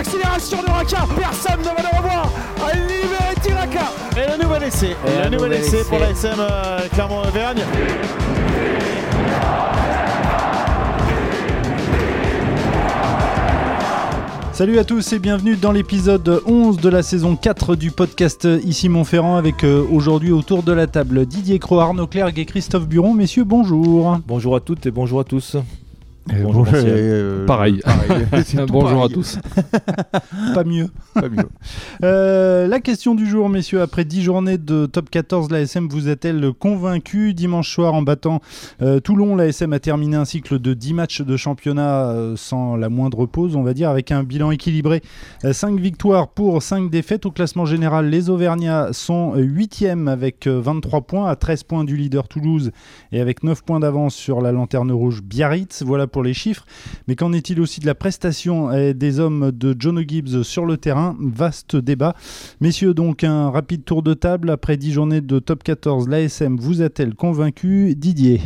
l'accélération de Raka. Personne ne va le revoir. À libérer Tiraka. Et le nouvel essai. Et le nouvel essai pour la SM euh, Clermont-Auvergne. Salut à tous et bienvenue dans l'épisode 11 de la saison 4 du podcast Ici Montferrand avec euh, aujourd'hui autour de la table Didier Cro, Arnaud Clerc et Christophe Buron. Messieurs, bonjour. Bonjour à toutes et bonjour à tous. Bonjour, euh, pareil. bonjour à tous. Pas mieux. Pas mieux. Euh, la question du jour, messieurs, après 10 journées de top 14, la SM vous a-t-elle convaincu Dimanche soir, en battant euh, Toulon, la SM a terminé un cycle de 10 matchs de championnat sans la moindre pause, on va dire, avec un bilan équilibré. 5 victoires pour 5 défaites. Au classement général, les Auvergnats sont 8e avec 23 points, à 13 points du leader Toulouse et avec 9 points d'avance sur la lanterne rouge Biarritz. Voilà pour les chiffres. Mais qu'en est-il aussi de la prestation des hommes de John Gibbs sur le terrain? Vaste débat. Messieurs, donc un rapide tour de table. Après 10 journées de top 14, l'ASM vous a-t-elle convaincu? Didier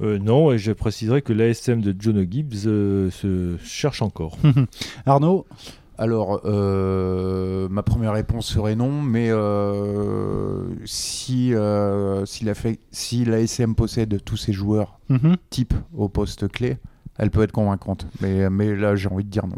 euh, non, et je préciserai que l'ASM de John Gibbs euh, se cherche encore. Arnaud? Alors, euh, ma première réponse serait non, mais si, si, la si l'ASM possède tous ses joueurs mhm. type au poste clé, elle peut être convaincante. Mais, mais là, j'ai envie de dire non.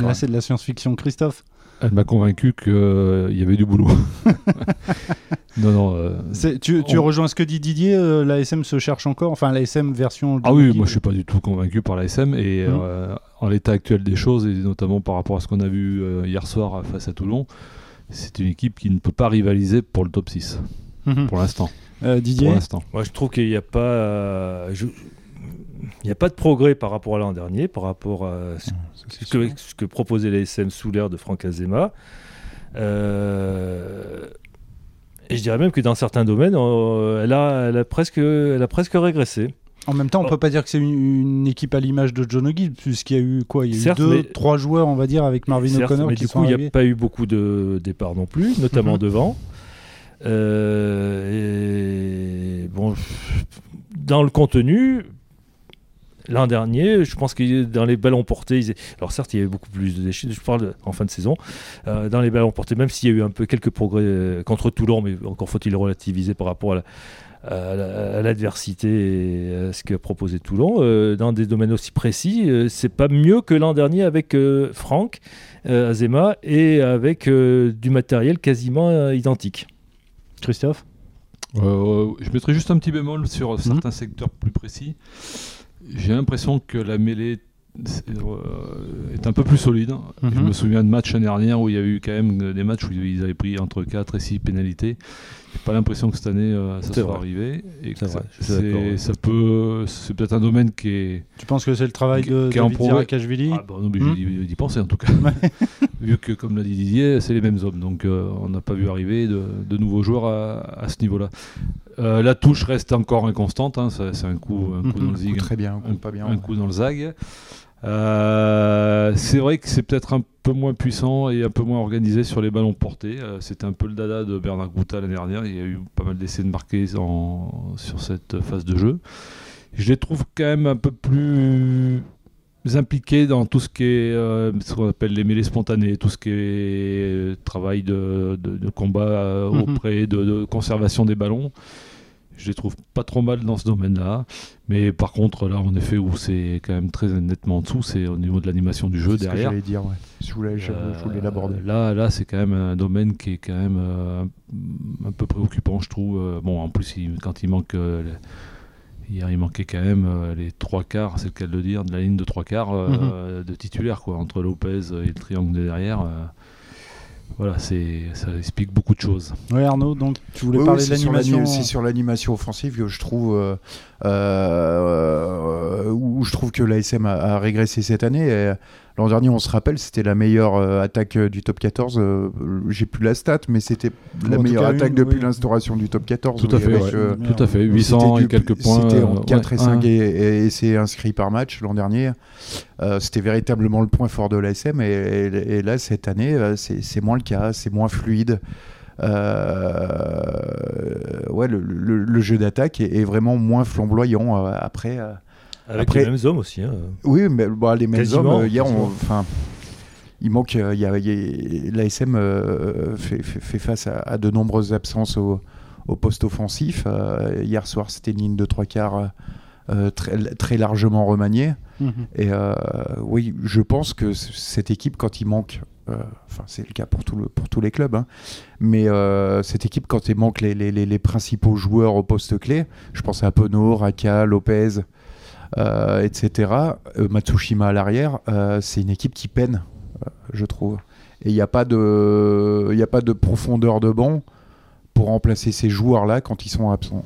là, c'est de la science-fiction. Christophe? Elle m'a convaincu qu'il euh, y avait du boulot. non, non. Euh, tu, tu rejoins ce que dit Didier euh, L'ASM se cherche encore? Enfin, l'ASM version. Ah oui, moi je suis pas du tout convaincu par l'ASM. Et hum. en l'état actuel des choses, et notamment par rapport à ce qu'on a vu hier soir face à Toulon, c'est une équipe qui ne peut pas rivaliser pour le top 6. Hum. Pour l'instant. Didier? Pour l'instant. Moi je trouve qu'il n'y a pas. Il n'y a pas de progrès par rapport à l'an dernier, par rapport à ce, que, proposait l'ASM sous l'ère de Franck Azema. Euh, et je dirais même que dans certains domaines, elle, a, elle, a presque, elle a presque régressé. En même temps, on ne peut pas dire que c'est une, équipe à l'image de John O'Gill, puisqu'il y a eu quoi Il y a eu deux, trois joueurs, on va dire, avec Marvin O'Connor. Mais du coup, il n'y a pas eu beaucoup de départs non plus, notamment mhm. devant. Euh, et bon, dans le contenu, L'an dernier, je pense que dans les ballons portés, alors certes, il y avait beaucoup plus de déchets, je parle en fin de saison, euh, dans les ballons portés, même s'il y a eu un peu quelques progrès euh, contre Toulon, mais encore faut-il relativiser par rapport à l'adversité et à ce qu'a proposé Toulon. Euh, dans des domaines aussi précis, c'est pas mieux que l'an dernier avec Franck Azema et avec du matériel quasiment identique. Christophe? Je mettrais juste un petit bémol sur mhm. certains secteurs plus précis. J'ai l'impression que la mêlée euh, est un peu plus solide. Je mhm. me souviens de matchs l'année dernière où il y a eu quand même des matchs où ils avaient pris entre 4 et 6 pénalités. J'ai pas l'impression que cette année euh, ça soit arrivé. Et que ça, peut, c'est peut-être un domaine qui est. Tu penses que c'est le travail de qui David Zirakashvili ah, bah, on est obligé hmm d'y penser en tout cas. Vu que, comme l'a dit Didier, c'est les mêmes hommes. Donc euh, on n'a pas vu arriver de, de nouveaux joueurs à, à ce niveau-là. la touche reste encore inconstante. Hein, c'est un coup, un coup dans le zig. Très bien, un, pas bien. Un coup dans le zag. Euh, c'est vrai que c'est peut-être un peu moins puissant et un peu moins organisé sur les ballons portés. Euh, c'était un peu le dada de Bernard Gouta l'année dernière. Il y a eu pas mal d'essais de marquer sur cette phase de jeu. Je les trouve quand même un peu plus impliqués dans tout ce qui est euh, ce qu'on appelle les mêlées spontanées, tout ce qui est travail de, combat mhm. auprès de, conservation des ballons. Je les trouve pas trop mal dans ce domaine-là. Mais par contre, là, en effet, où c'est quand même très nettement en dessous, c'est au niveau de l'animation du jeu derrière. Ce que dire, ouais. Je voulais, je, voulais l'aborder. Euh, là, là c'est quand même un domaine qui est quand même euh, un peu préoccupant, je trouve. Euh, bon, en plus, quand il manque. Hier, il manquait quand même les trois quarts, c'est le cas de le dire, de la ligne de trois quarts mhm. de titulaire, quoi, entre Lopez et le triangle de derrière voilà, c'est, ça explique beaucoup de choses. Oui, Arnaud, donc tu voulais parler de l'animation. C'est sur l'animation offensive que je trouve, euh, euh, où je trouve que l'ASM a, a, régressé cette année. Et, L'an dernier, on se rappelle, c'était la meilleure euh, attaque euh, du top 14. Euh, j'ai plus la stat, mais c'était la meilleure attaque depuis l'instauration du top 14. Tout à fait, tout à fait. 800 et quelques points. C'était entre 4 et 5 et, c'est inscrit par match l'an dernier. c'était véritablement le point fort de l'ASM et, et, là, cette année, c'est moins le cas, c'est moins fluide. ouais, le, le, jeu d'attaque est, est, vraiment moins flamboyant après. Avec les mêmes hommes aussi. Hein. Oui, mais bah, les mêmes hommes, euh, hier, enfin. il manque. Il y a, l'ASM fait, fait, face à, de nombreuses absences au, au poste offensif. hier soir, c'était une ligne de trois quarts très, très, largement remaniée. Mhm. Et oui, je pense que cette équipe, quand il manque euh, enfin, c'est le cas pour, tout le, pour tous les clubs. Hein. Mais euh, cette équipe, quand il manque les, les, les, principaux joueurs au poste clé, je pense à Pono, Raka, Lopez, euh, etc., Matsushima à l'arrière, c'est une équipe qui peine, je trouve. Et il n'y a, pas de, a pas de profondeur de banc pour remplacer ces joueurs-là quand ils sont absents.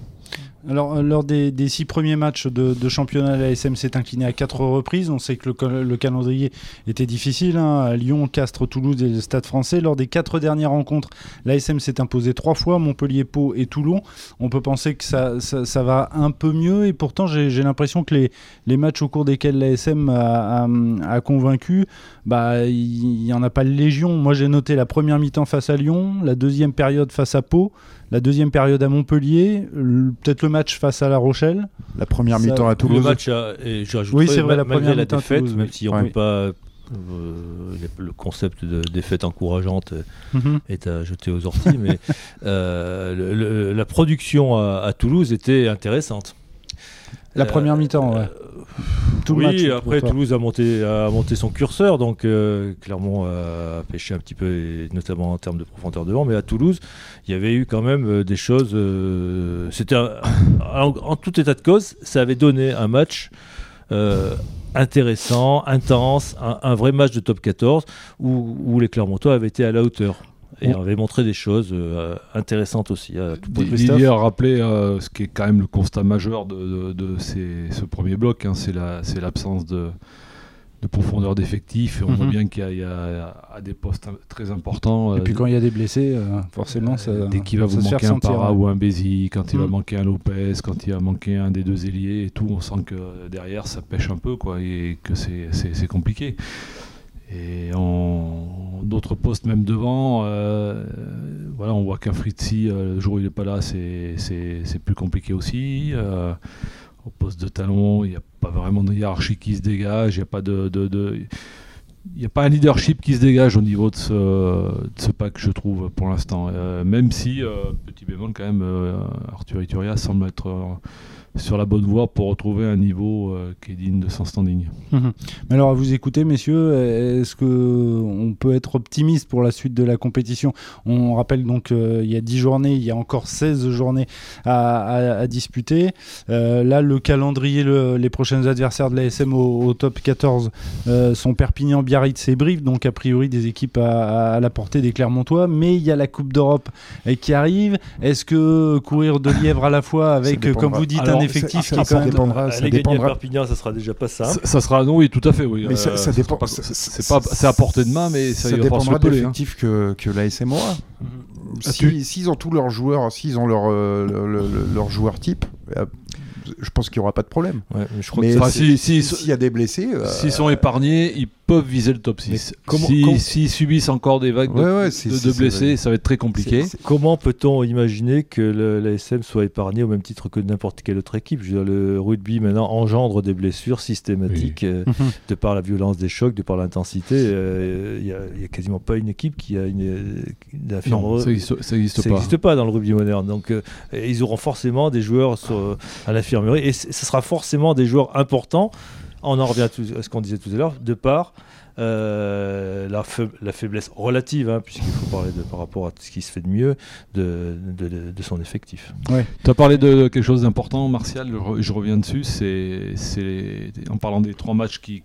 Euh, lors des, six premiers matchs de, championnat, l'ASM s'est incliné à quatre reprises. On sait que le, calendrier était difficile. Hein, Lyon, Castres, Toulouse et le Stade français. Lors des quatre dernières rencontres, l'ASM s'est imposé trois fois Montpellier, Pau et Toulon. On peut penser que ça, va un peu mieux. Et pourtant, j'ai l'impression que les, matchs au cours desquels l'ASM a, convaincu, bah, il n'y en a pas de légion. Moi, j'ai noté la première mi-temps face à Lyon, la deuxième période face à Pau la deuxième période à Montpellier, peut-être le match face à La Rochelle. La première mi-temps à Toulouse. Le match, et oui, c'est vrai, la première la défaite, même si on ne peut pas euh, le concept de défaite encourageante mhm. est à jeter aux orties, mais euh, la production à, Toulouse était intéressante. La première mi-temps, ouais. Tout oui, après Toulouse a monté, a monté son curseur, donc euh, Clermont a pêché un petit peu, notamment en termes de profondeur de vent, mais à Toulouse, il y avait eu quand même euh, des choses. Euh, c'était en, tout état de cause, ça avait donné un match intéressant, intense, un, vrai match de top 14 où, où les Clermontois avaient été à la hauteur et on avait montré des choses euh, intéressantes aussi. À Didier a rappelé euh, ce qui est quand même le constat majeur de, ce premier bloc, hein, c'est l'absence de, profondeur d'effectifs. on voit mhm. bien qu'il y, a à des postes très importants. Et puis euh, quand il y a des blessés, forcément, ça, dès qu'il va vous manquer un Para ou un Bézi, quand il va mhm. manquer un Lopez, quand il va manquer un des deux ailiers et tout, on sent que derrière ça pêche un peu quoi, et que c'est compliqué. Et en d'autres postes, même devant, euh, voilà, on voit qu'un Fritzi, euh, le jour où il n'est pas là, c'est plus compliqué aussi. Euh, au poste de talon, il n'y a pas vraiment de hiérarchie qui se dégage, il n'y a pas de, un leadership qui se dégage au niveau de ce, de ce pack, je trouve, pour l'instant. même si, petit bémol quand même, Arthur Ituria semble être sur la bonne voie pour retrouver un niveau euh, qui est digne de son standing. Mais alors à vous écouter, messieurs, est-ce que on peut être optimiste pour la suite de la compétition? On rappelle donc euh, il y a 10 journées, il y a encore 16 journées à, disputer. Euh, là, le calendrier, les prochains adversaires de l'ASM au, au top 14 sont Perpignan, Biarritz et Brive, donc a priori des équipes à, à la portée des Clermontois. Mais il y a la Coupe d'Europe qui arrive. Est-ce que courir de lièvre à la fois avec, comme vous dites, un effectif ça, qui ça, dépendra. Ça dépendra. Perpignan, ça sera déjà pas ça. Ça, sera non, oui, tout à fait, oui. Mais ça, euh, dépend. C'est pas, c'est à portée de main, mais ça, dépendra de hein. l'effectif que que l'ASM aura. Mhm. S'ils ont tous leurs joueurs, s'ils ont leur euh, leur joueur type, euh, je pense qu'il n'y aura pas de problème. Ouais, mais je crois mais que s'il si, si, y a des blessés. S'ils sont épargnés, ils peuvent viser le top 6. S'ils si, subissent encore des vagues de, blessés, ça va être très compliqué. Comment peut-on imaginer que l'ASM soit épargné au même titre que n'importe quelle autre équipe? Je veux dire, Le rugby maintenant engendre des blessures systématiques euh, de par la violence des chocs, de par l'intensité. Euh, il n'y a, quasiment pas une équipe qui a une, infirmerie. ça n'existe pas. pas. dans le rugby moderne. Donc euh, ils auront forcément des joueurs à l'infirmerie et ce sera forcément des joueurs importants on en revient à, ce qu'on disait tout à l'heure, de part euh, la, faiblesse relative, hein, puisqu'il faut parler de, par rapport à ce qui se fait de mieux, de, son effectif. Tu as parlé de quelque chose d'important, Martial, je, reviens dessus, c'est en parlant des trois matchs qui,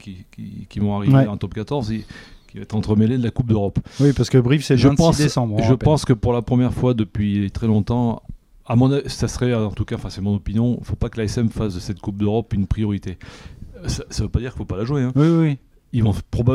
vont arriver en top 14, qui va être entremêlé de la Coupe d'Europe. Oui, parce que Brief, c'est le 26 décembre. Je pense que pour la première fois depuis très longtemps, à mon ça serait en tout cas, enfin c'est mon opinion, il ne faut pas que l'ASM fasse de cette Coupe d'Europe une priorité ça ne veut pas dire qu'il ne faut pas la jouer. Hein. Oui, oui. Ils vont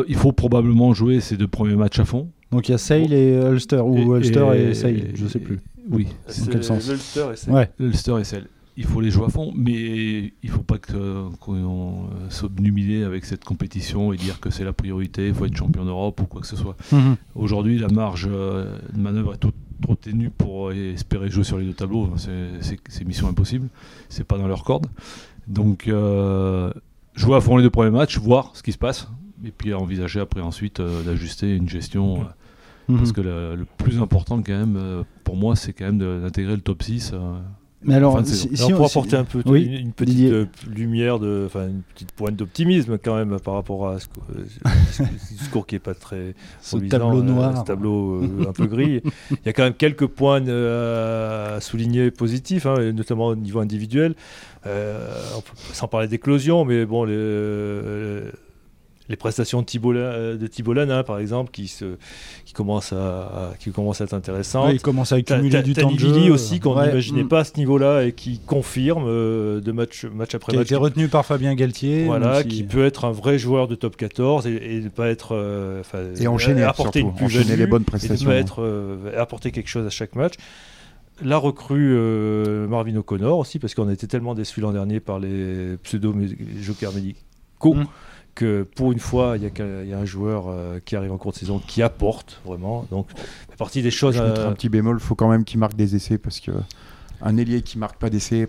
il faut probablement jouer ces deux premiers matchs à fond. Donc il y a Sale et Ulster, ou Ulster et, Sale, je ne sais plus. Oui. Dans quel sens? Ulster et Sale. Ouais. Ulster et Sale. Il faut les jouer à fond, mais il ne faut pas qu'on euh, s'obnumile avec cette compétition et dire que c'est la priorité, il faut être champion d'Europe ou quoi que ce soit. Mhm. Aujourd'hui, la marge euh, de manœuvre est trop ténue pour espérer jouer sur les deux tableaux. C'est mission impossible. C'est pas dans leur corde. Donc, euh, jouer à fond les deux premiers matchs, voir ce qui se passe. et puis envisager après ensuite euh, d'ajuster une gestion. euh, Mhm. Parce que le, le plus important quand même, euh, pour moi, c'est quand même d'intégrer le top 6. Mais alors, si, si pour si- apporter un peu Oui, une, une petite Didier. euh, lumière, de, une petite pointe d'optimisme quand même par rapport à ce, euh, ce- ce discours qui est pas très ce tableau euh, noir. ce tableau un peu gris. Il y a quand même quelques points euh, à souligner positifs, hein, notamment au niveau individuel. Euh, peut- sans parler d'éclosion, mais bon, les, euh, les prestations de Thibault, La- de Lana, par exemple, qui, se, qui, commencent à, à- qui commencent à être intéressantes. Ouais, il commence à accumuler du temps de jeu. Aussi qu'on Ouais, n'imaginait mm. pas à ce niveau-là et qui confirme euh, de match, match après Qui a match été retenu par Fabien Galtier. voilà, si- qui peut être un vrai joueur de top 14 et, et ne pas être euh, Et enchaîner, apporter surtout, une enchaîner les bonnes et de prestations. pas être euh, apporter quelque chose à chaque match. La recrue euh, Marvin O'Connor aussi parce qu'on a été tellement déçus l'an dernier par les pseudo les jokers pour une fois il y, a y un joueur euh, qui arrive en cours de saison qui apporte vraiment donc fait partie des choses Je euh, un petit bémol, il faut quand même qu'il marque des essais parce que un ailier qui marque pas d'essais,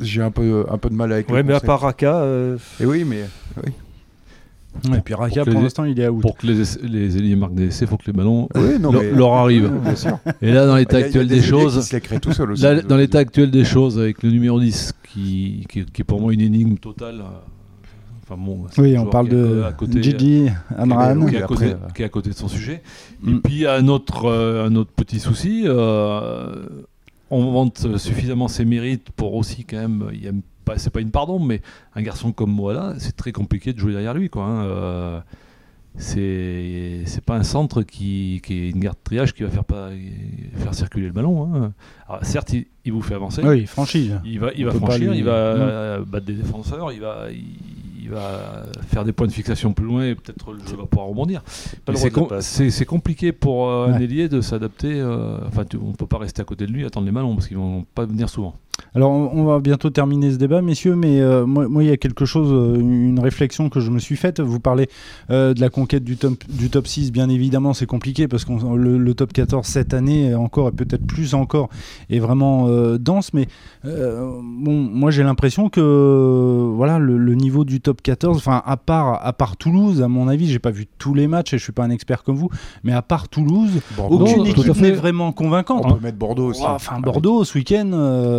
j'ai un peu, un peu de mal avec ouais le mais à part Raka euh, Et oui, mais Ouais, Et puis Raka, Pour l'instant, il est out. Pour que les, essais- les ailiers marquent des essais, il faut que les ballons oui, non, leur, mais- leur arrivent. Et là, dans l'état actuel des des ailiers qui choses, tout aussi. là, dans l'état actuel des choses, avec le numéro 10, qui, qui, qui est pour moi une énigme totale. Euh, Enfin bon, c'est Oui, on parle de à côté, Gigi Amran. Oui, qui, est à côté, après, euh, qui est à côté de son sujet. Mm. Et puis un autre, euh, un autre petit souci, euh, on vante suffisamment ses mérites pour aussi quand même, il y a pas, c'est pas une pardon, mais un garçon comme Moala, c'est très compliqué de jouer derrière lui, quoi. hein. Euh, c'est c'est pas un centre qui, qui est une garde de triage qui va faire pas faire circuler le ballon. hein. Alors, certes, il, il vous fait avancer. Oui. Il va, il On va peut pas franchir, il va Mm. euh, battre des défenseurs, il va, il, il va faire des points de fixation plus loin et peut-être le jeu va pouvoir rebondir. C'est com- compliqué pour euh, un ailier de s'adapter. euh, Enfin, on peut pas rester à côté de lui, attendre les ballons parce qu'ils vont pas venir souvent. Alors, on va bientôt terminer ce débat, messieurs, mais euh, moi, moi, il y a quelque chose, euh, une réflexion que je me suis faite. Vous parlez euh, de la conquête du top, du top 6, bien évidemment, c'est compliqué parce que le, le top 14 cette année, encore et peut-être plus encore, est vraiment euh, dense. Mais bon, moi, j'ai l'impression que voilà, le, le niveau du top 14, enfin, à part, à part Toulouse, à mon avis, j'ai pas vu tous les matchs et je suis pas un expert comme vous, mais à part Toulouse, Bordeaux, aucune équipe n'est vraiment convaincante. on peut mettre Bordeaux aussi. Enfin, Bordeaux, ce week-end,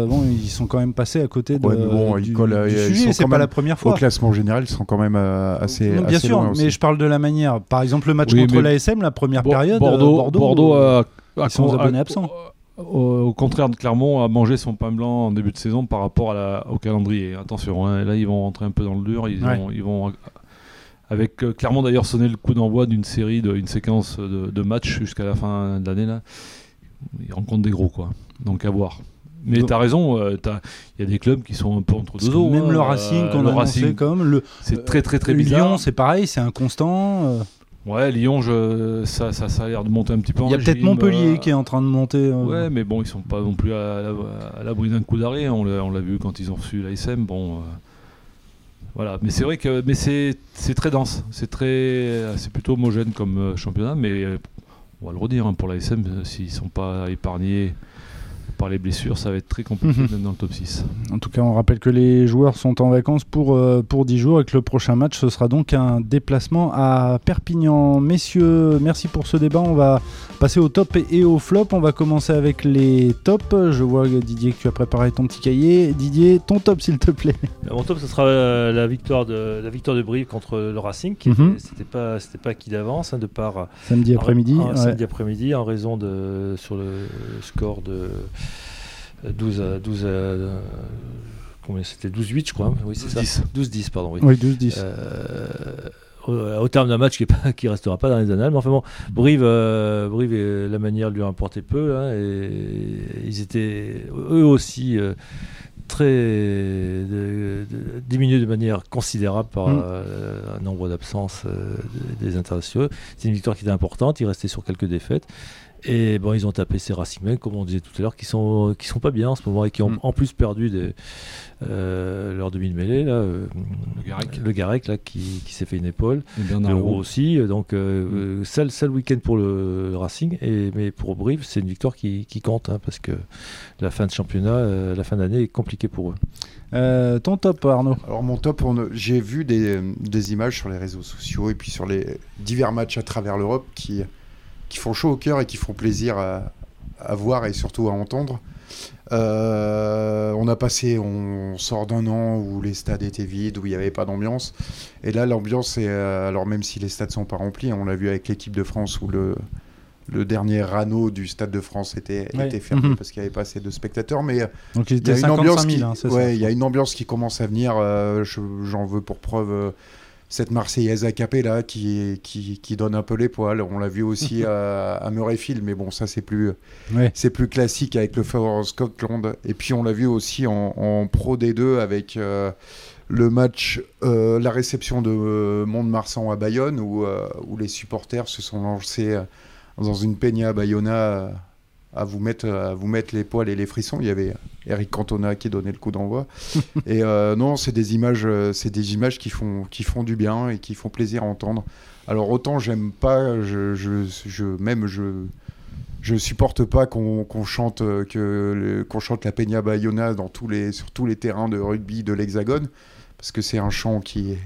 bon, ils sont quand même passés à côté de, Ouais, mais bon, ils collent, euh, du ils sujet. sont C'est quand pas même la première Au fois. classement général, ils sont quand même euh, assez, Non, bien assez sûr, loin mais aussi. je parle de la manière. Par exemple, le match Oui, contre l'ASM, la première Bo- période, Bordeaux, euh, Bordeaux, Bordeaux a, a- ils sont aux a- abonnés absents. Au, au contraire de Clermont, a mangé son pain blanc en début de saison par rapport à la- au calendrier. Attention, hein, là ils vont rentrer un peu dans le dur. Ils, Ouais. vont, ils vont, avec euh, Clermont d'ailleurs sonner le coup d'envoi d'une série, de, une séquence de, de matchs jusqu'à la fin de l'année. Là, ils rencontrent des gros quoi. Donc à voir. Mais Donc- tu as raison, euh, t'as- il y a des clubs qui sont un peu entre deux eaux. même hein, le euh, Racing qu'on a annoncé comme le c'est très très très bizarre. Lyon, c'est pareil, c'est inconstant. euh. Ouais, Lyon, je, ça, ça, ça a l'air de monter un petit peu en Il y a peut-être Montpellier euh, qui est en train de monter. euh. Ouais, mais bon, ils sont pas non plus à, la- à l'abri d'un coup d'arrêt. On l'a on l'a vu quand ils ont reçu l'ASM. Bon, euh, voilà. Mais c'est vrai que mais c'est c'est très dense. C'est très c'est plutôt homogène comme euh, championnat. Mais euh, on va le redire hein, pour l'ASM, euh, s'ils sont pas épargnés par les blessures, ça va être très compliqué Mhm. d'être dans le top 6. En tout cas, on rappelle que les joueurs sont en vacances pour, euh, pour 10 jours et que le prochain match, ce sera donc un déplacement à Perpignan. Messieurs, merci pour ce débat. On va passer au top et, et au flop. On va commencer avec les tops. Je vois, Didier, que tu as préparé ton petit cahier. Didier, ton top, s'il te plaît. Mon top, ce sera euh, la victoire de la victoire de Brive contre le Racing. qui Mhm. était- C'était pas c'était pas acquis d'avance hein, de par Samedi après-midi. ouais. samedi après-midi en raison de sur le score de euh, 12 à 12 à, euh, combien c'était 12-8 je crois. Oui c'est ça. 10. 12-10 pardon. Oui. Oui, 12-10. Euh, au, au terme d'un match qui, est pas, qui restera pas dans les annales. Mais enfin bon, Brive, euh, Brive et la manière lui a importé peu. hein, et ils étaient eux aussi euh, très de- de- diminués de manière considérable par Mm. euh, un nombre d'absences euh, des internationaux. C'est une victoire qui était importante. Il restait sur quelques défaites. Et bon, ils ont tapé ces Racing comme on disait tout à l'heure, qui sont, qui sont pas bien en ce moment et qui ont Mm. en plus perdu des, euh, leur demi-mêlée, là, euh, Le Garec. le Garec, là, qui, qui s'est fait une épaule. Le Roux. Aussi. Donc, euh, euh, seul, seul week-end pour le Racing. Et, mais pour Brive, c'est une victoire qui, qui compte, hein, parce que la fin de championnat, euh, la fin d'année est compliquée pour eux. Euh, ton top, Arnaud? Alors mon top, on- j'ai vu des, des images sur les réseaux sociaux et puis sur les divers matchs à travers l'Europe qui, qui font chaud au cœur et qui font plaisir à, à voir et surtout à entendre. Euh, on a passé, on sort d'un an où les stades étaient vides, où il n'y avait pas d'ambiance. Et là, l'ambiance est, euh, alors même si les stades sont pas remplis, on l'a vu avec l'équipe de France où le, le dernier anneau du stade de France était, Ouais. était fermé Mhm. parce qu'il n'y avait pas assez de spectateurs. Mais Donc il il y a était une ambiance 55 qui, 000, hein, ouais, il y a une ambiance qui commence à venir. euh, je- J'en veux pour preuve euh, cette Marseillaise à Capella qui, qui, qui donne un peu les poils. On l'a vu aussi à, à Murrayfield, mais bon, ça c'est plus, Ouais. c'est plus classique avec le Fort Scotland. Et puis on l'a vu aussi en, en Pro D2 avec euh, le match, euh, la réception de euh, Mont-de-Marsan à Bayonne où, où les supporters se sont lancés dans une peña à Bayona à vous mettre à vous mettre les poils et les frissons. Il y avait Eric Cantona qui donnait le coup d'envoi. et euh, non, c'est des images, euh, c'est des images qui font qui font du bien et qui font plaisir à entendre. Alors autant j'aime pas, je, je, je même je je supporte pas qu'on chante euh, que qu'on chante la Peña Bayona dans tous les sur tous les terrains de rugby de l'Hexagone parce que c'est un chant qui est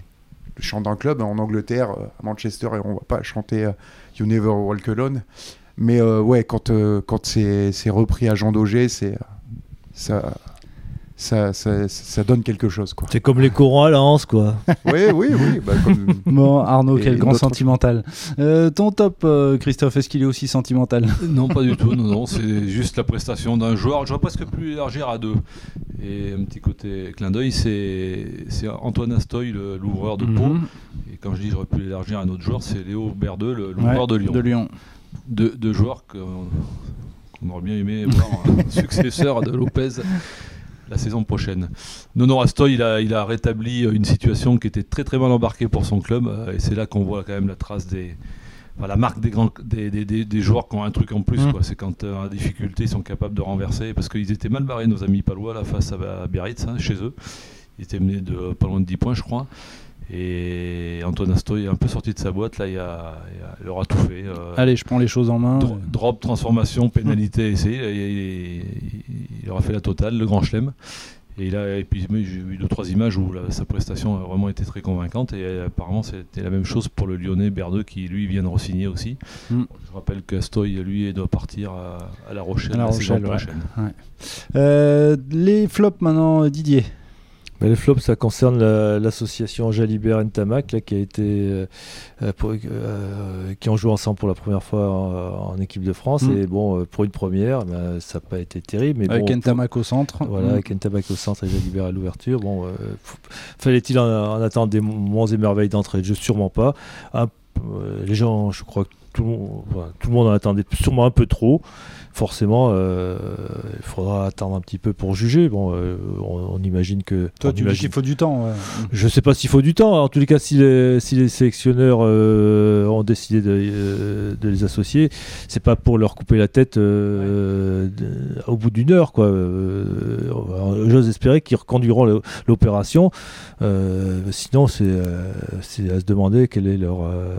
le chant d'un club en Angleterre à Manchester et on va pas chanter You Never Walk Alone mais euh, ouais quand euh, quand c'est repris à Jean Daugé c'est euh, ça ça, ça, ça donne quelque chose quoi. C'est comme les corons à Lens, quoi. oui oui oui bah, comme- Bon, Arnaud, Et quel grand sentimental. Euh, ton top, euh, Christophe, est-ce qu'il est aussi sentimental? Non, pas du tout. Non, non, c'est juste la prestation d'un joueur. J'aurais presque pu élargir à deux. Et un petit côté clin d'œil, c'est c'est Antoine Astoy, le- l'ouvreur de Pau. Mhm. Et quand je dis j'aurais pu l'élargir à un autre joueur, c'est Léo Berdeux, le- l'ouvreur Ouais, de Lyon. De Lyon. Deux joueurs qu'on aurait bien aimé voir un successeur de Lopez la saison prochaine. Nono Astoy, il a, il a rétabli une situation qui était très très mal embarquée pour son club. euh, Et c'est là qu'on voit quand même la trace des. enfin, la marque des, grands, des, des- joueurs qui ont un truc en plus, Mm. quoi. c'est quand euh, en difficulté ils sont capables de renverser, parce qu'ils étaient mal barrés, nos amis palois, là, face à, à Biarritz, hein, chez eux. Ils étaient menés de pas loin de 10 points, je crois. Et Antoine Astoy est un peu sorti de sa boîte, là, il, a, il, a- il aura tout fait. euh, Allez, je prends les choses en main. Dro- Drop, transformation, pénalité, essai. Il aura fait la totale, le grand chelem. Et, et puis j'ai vu deux trois images où la- sa prestation a vraiment été très convaincante. Et euh, apparemment, c'était la même chose pour le Lyonnais Berdeux qui lui vient de re-signer aussi. Mm. Je rappelle qu'Astoy, lui, doit partir à, à La Rochelle À La saison Rochelle, ouais. prochaine. Euh, les flops maintenant, Didier. Mais les flops, ça concerne la- l'association Jalibert Ntamak, là, qui a été, euh, euh, pour- euh, qui ont joué ensemble pour la première fois en, en équipe de France. Mm. Et bon, pour une première, ben, ça n'a pas été terrible. Mais Avec bon, Ntamak au centre. Voilà, Mm. avec Ntamak au centre et Jalibert à l'ouverture. Bon, euh, fallait-il en, en attendre des monts et merveilles d'entrée? De jeu Sûrement pas. Les gens, je crois que tout le monde, voilà, tout le monde en attendait sûrement un peu trop. Forcément, euh, il faudra attendre un petit peu pour juger. Bon, euh, on, on imagine que. Toi, tu dis imagine- qu'il faut du temps. ouais. je sais pas s'il faut du temps. En tous les cas, si les, si les sélectionneurs euh, ont décidé de, de les associer, c'est pas pour leur couper la tête au bout d'une heure. quoi. J'ose espérer qu'ils reconduiront l'opération. Sinon, c'est à se demander quelle est leur,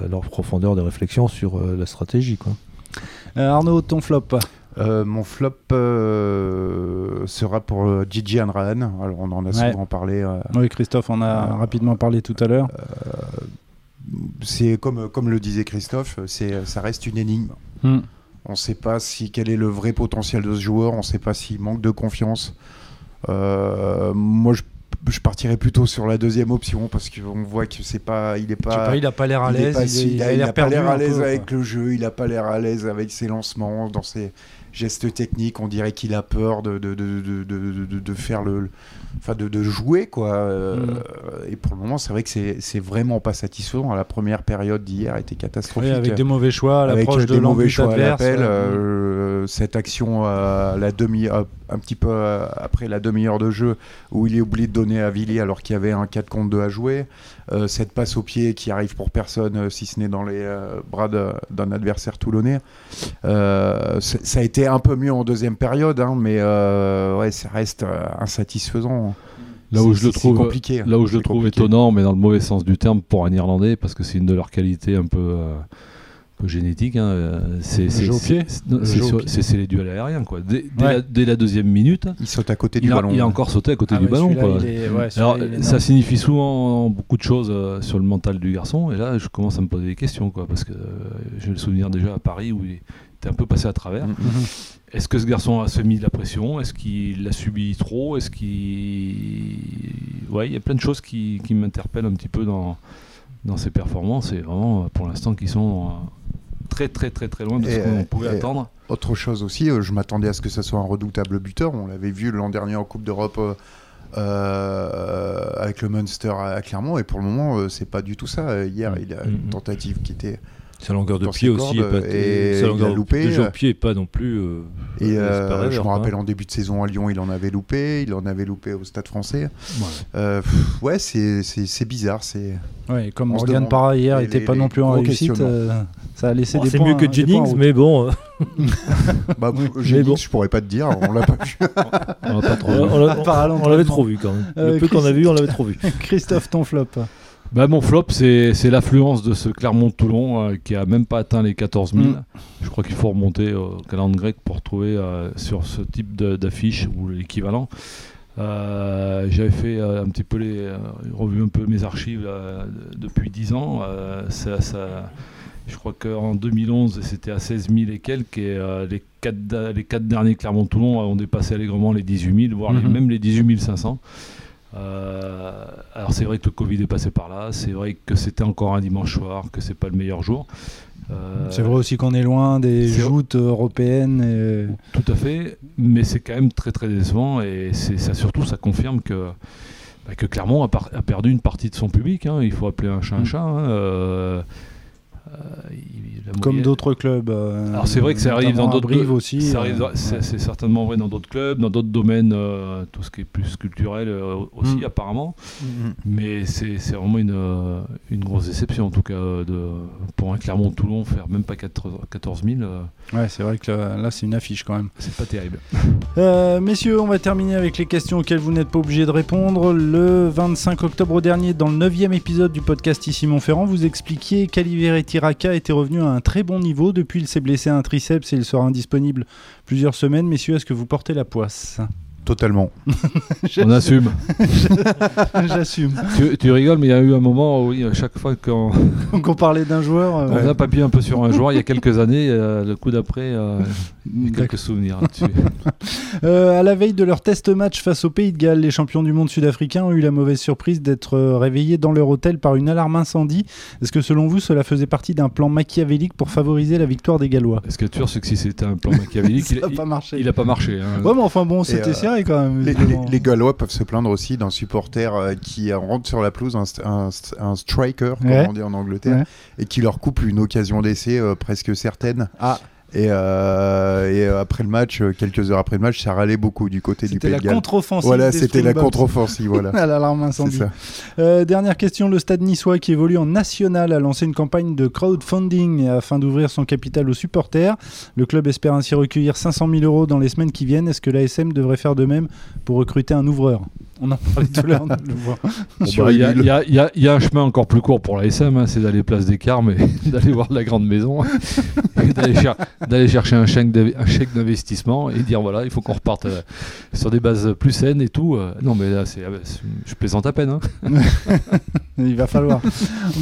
leur profondeur de réflexion sur la stratégie. Quoi. Euh, Arnaud, ton flop. Euh, mon flop euh, sera pour euh, Gigi Anrahan. Alors on en a Ouais. souvent parlé. euh, Oui, Christophe en a Euh, rapidement parlé tout à l'heure. c'est comme comme le disait Christophe, c'est ça reste une énigme. Mm. On ne sait pas si quel est le vrai potentiel de ce joueur. On ne sait pas s'il manque de confiance. Euh, moi, je, je partirais plutôt sur la deuxième option parce qu'on voit que c'est pas, il est pas. pas, il a pas l'air à l'aise. Il, a l'air a pas perdu l'air à l'aise avec quoi. le jeu, il a pas l'air à l'aise avec ses lancements, dans ses, gestes techniques, on dirait qu'il a peur de, de, de, de, de- de faire le. Enfin, de, jouer, quoi. Euh, Mm. Et pour le moment, c'est vrai que c'est vraiment pas satisfaisant. La première période d'hier était Oui, catastrophique. avec des mauvais choix, à Avec, l'approche euh, de des mauvais choix à l'appel, ouais. euh, cette action à la demi, à- un petit peu euh, après la demi-heure de jeu où il est oublié de donner à Villiers alors qu'il y avait un 4 contre 2 à jouer, Euh, cette passe au pied qui arrive pour personne euh, si ce n'est dans les bras d'un adversaire toulonnais. Euh, ça a été un peu mieux en deuxième période, hein, mais euh, ouais, ça reste insatisfaisant. Là où je le trouve, compliqué. là où je le trouve compliqué. étonnant, mais dans le mauvais sens du terme pour un Irlandais, parce que c'est une de leurs qualités un peu, génétiques. hein, euh, c'est c'est- les duels aériens. Quoi. Dès, dès Ouais. la, dès la deuxième minute, Il saute à côté du il a, ballon. il a encore sauté à côté Ah du ouais, ballon. Quoi. est- ouais, Alors, ça signifie souvent beaucoup de choses euh, sur le mental du garçon. Et là, je commence à me poser des questions, quoi, parce que euh, j'ai le souvenir déjà à Paris où il était un peu passé à travers. Mhm. Mhm. Est-ce que ce garçon a se mis de la pression? Est-ce qu'il l'a subi trop? Est-ce qu'il. Ouais, il y a plein de choses qui, qui m'interpellent un petit peu dans, dans ses performances. Et vraiment, pour l'instant, qui sont euh, très, très, très, très loin de ce qu'on euh, pouvait attendre. Autre chose aussi, euh, je m'attendais à ce que ça soit un redoutable buteur. On l'avait vu l'an dernier en Coupe d'Europe euh, avec le Munster à, Clermont, et pour le moment, euh, c'est pas du tout ça. Hier, il a une Mhm. tentative qui était. Sa longueur de pied aussi est pas, et sa il a longueur loupé, de euh, pied est pas non plus. euh, Et euh, je me quoi. rappelle en début de saison à Lyon, il en avait loupé, il en avait loupé au Stade Français. Ouais. Euh, pff, ouais, c'est c'est- c'est bizarre. C'est Ouais, comme Morgan. Parra hier Les- était les- pas les non plus en réussite, euh, ça a laissé Bon, des c'est points. mieux que points en Jennings, mais bon, bah, dit, bon. je pourrais pas te dire, on l'a pas vu. On l'avait trop vu quand même. Le peu qu'on a vu, on l'avait trop vu. Christophe, ton flop. Bah, mon flop, c'est l'affluence de ce Clermont-Toulon euh, qui a même pas atteint les 14 000. Mm. Je crois qu'il faut remonter au calendrier grec pour trouver euh, sur ce type d'affiche ou l'équivalent. Euh, J'avais fait un petit peu les, revu un peu mes archives depuis 10 ans. Ça, ça- je crois qu'en 2011, c'était à 16 000 et quelques. Et les, quatre, da- les quatre derniers Clermont-Toulon ont dépassé allègrement les 18 000, voire les- Mhm. même les 18 500. Euh, alors c'est vrai que le Covid est passé par là, c'est vrai que c'était encore un dimanche soir, que c'est pas le meilleur jour. Euh, C'est vrai aussi qu'on est loin des joutes européennes. et- Tout à fait, mais c'est quand même très très décevant et ça surtout ça confirme que bah, que Clermont a, perdu une partie de son public. hein. Il faut appeler un chat un Mm. chat. hein. Euh, Comme d'autres clubs. euh, Alors c'est vrai que ça arrive dans d'autres Brive aussi. Ça euh, arrive dans- c'est ouais. c'est certainement vrai dans d'autres clubs, dans d'autres domaines, euh, tout ce qui est plus culturel euh, aussi Mm. apparemment. Mais c'est vraiment une, euh, une grosse déception en tout cas euh, de, pour un Clermont-Toulon faire même pas 14 14 000, euh, Ouais, c'est vrai que là, là, c'est une affiche quand même. c'est pas terrible. Euh, messieurs, on va terminer avec les questions auxquelles vous n'êtes pas obligés de répondre. Le 25 octobre dernier, dans le 9 épisode du podcast Ici Montferrand, vous expliquiez qu'Aliver Tiraka était revenu à un très bon niveau. Depuis, il s'est blessé un triceps et il sera indisponible plusieurs semaines. Messieurs, est-ce que vous portez la poisse? Totalement. On assume. J'assume. tu, tu rigoles, mais il y a eu un moment où oui, à chaque fois qu'on parlait d'un joueur. euh, on a papillé un peu sur un joueur il y a quelques années, euh, le coup d'après, euh, quelques souvenirs là-dessus. Euh, à la veille de leur test match face au Pays de Galles, les champions du monde sud-africains ont eu la mauvaise surprise d'être réveillés dans leur hôtel par une alarme incendie. Est-ce que selon vous, cela faisait partie d'un plan machiavélique pour favoriser la victoire des Gallois? Ce qui est sûr, c'est que si c'était un plan machiavélique, Ça il, n'a pas marché. il a pas marché. hein. Ouais, mais enfin bon, c'était euh, serré quand même. Les, évidemment. les- les Gallois peuvent se plaindre aussi d'un supporter euh, qui euh, rentre sur la pelouse, un, st- un st- un striker, comme Ouais. on dit en Angleterre, Ouais. et qui leur coupe une occasion d'essai euh, presque certaine. Ah. Et, euh, et euh, après le match, euh, quelques heures après le match, ça râlait beaucoup du côté du C'était Pays la de Galles. contre-offensive. Voilà, c'était la contre-offensive. Voilà. à l'alarme incendie. Euh, dernière question, le stade niçois qui évolue en national a lancé une campagne de crowdfunding afin d'ouvrir son capital aux supporters. Le club espère ainsi recueillir 500 000 euros dans les semaines qui viennent. Est-ce que l'ASM devrait faire de même pour recruter un ouvreur? On en parlait tout à l'heure, Il y, a- un chemin encore plus court pour la SM, hein, c'est d'aller place des Carmes et d'aller voir la grande maison, d'aller cher- d'aller chercher un chèque d'investissement et dire voilà, il faut qu'on reparte euh, sur des bases plus saines et tout. euh. non, mais là, c'est, ah c'est- je plaisante à peine. hein. Il va falloir.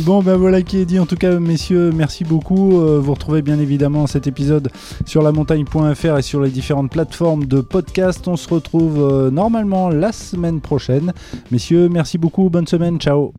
bon, ben voilà qui est dit. En tout cas, messieurs, merci beaucoup. Euh, vous retrouvez bien évidemment cet épisode sur lamontagne.fr et sur les différentes plateformes de podcast. On se retrouve euh, normalement la semaine prochaine. Messieurs, merci beaucoup. Bonne semaine. Ciao.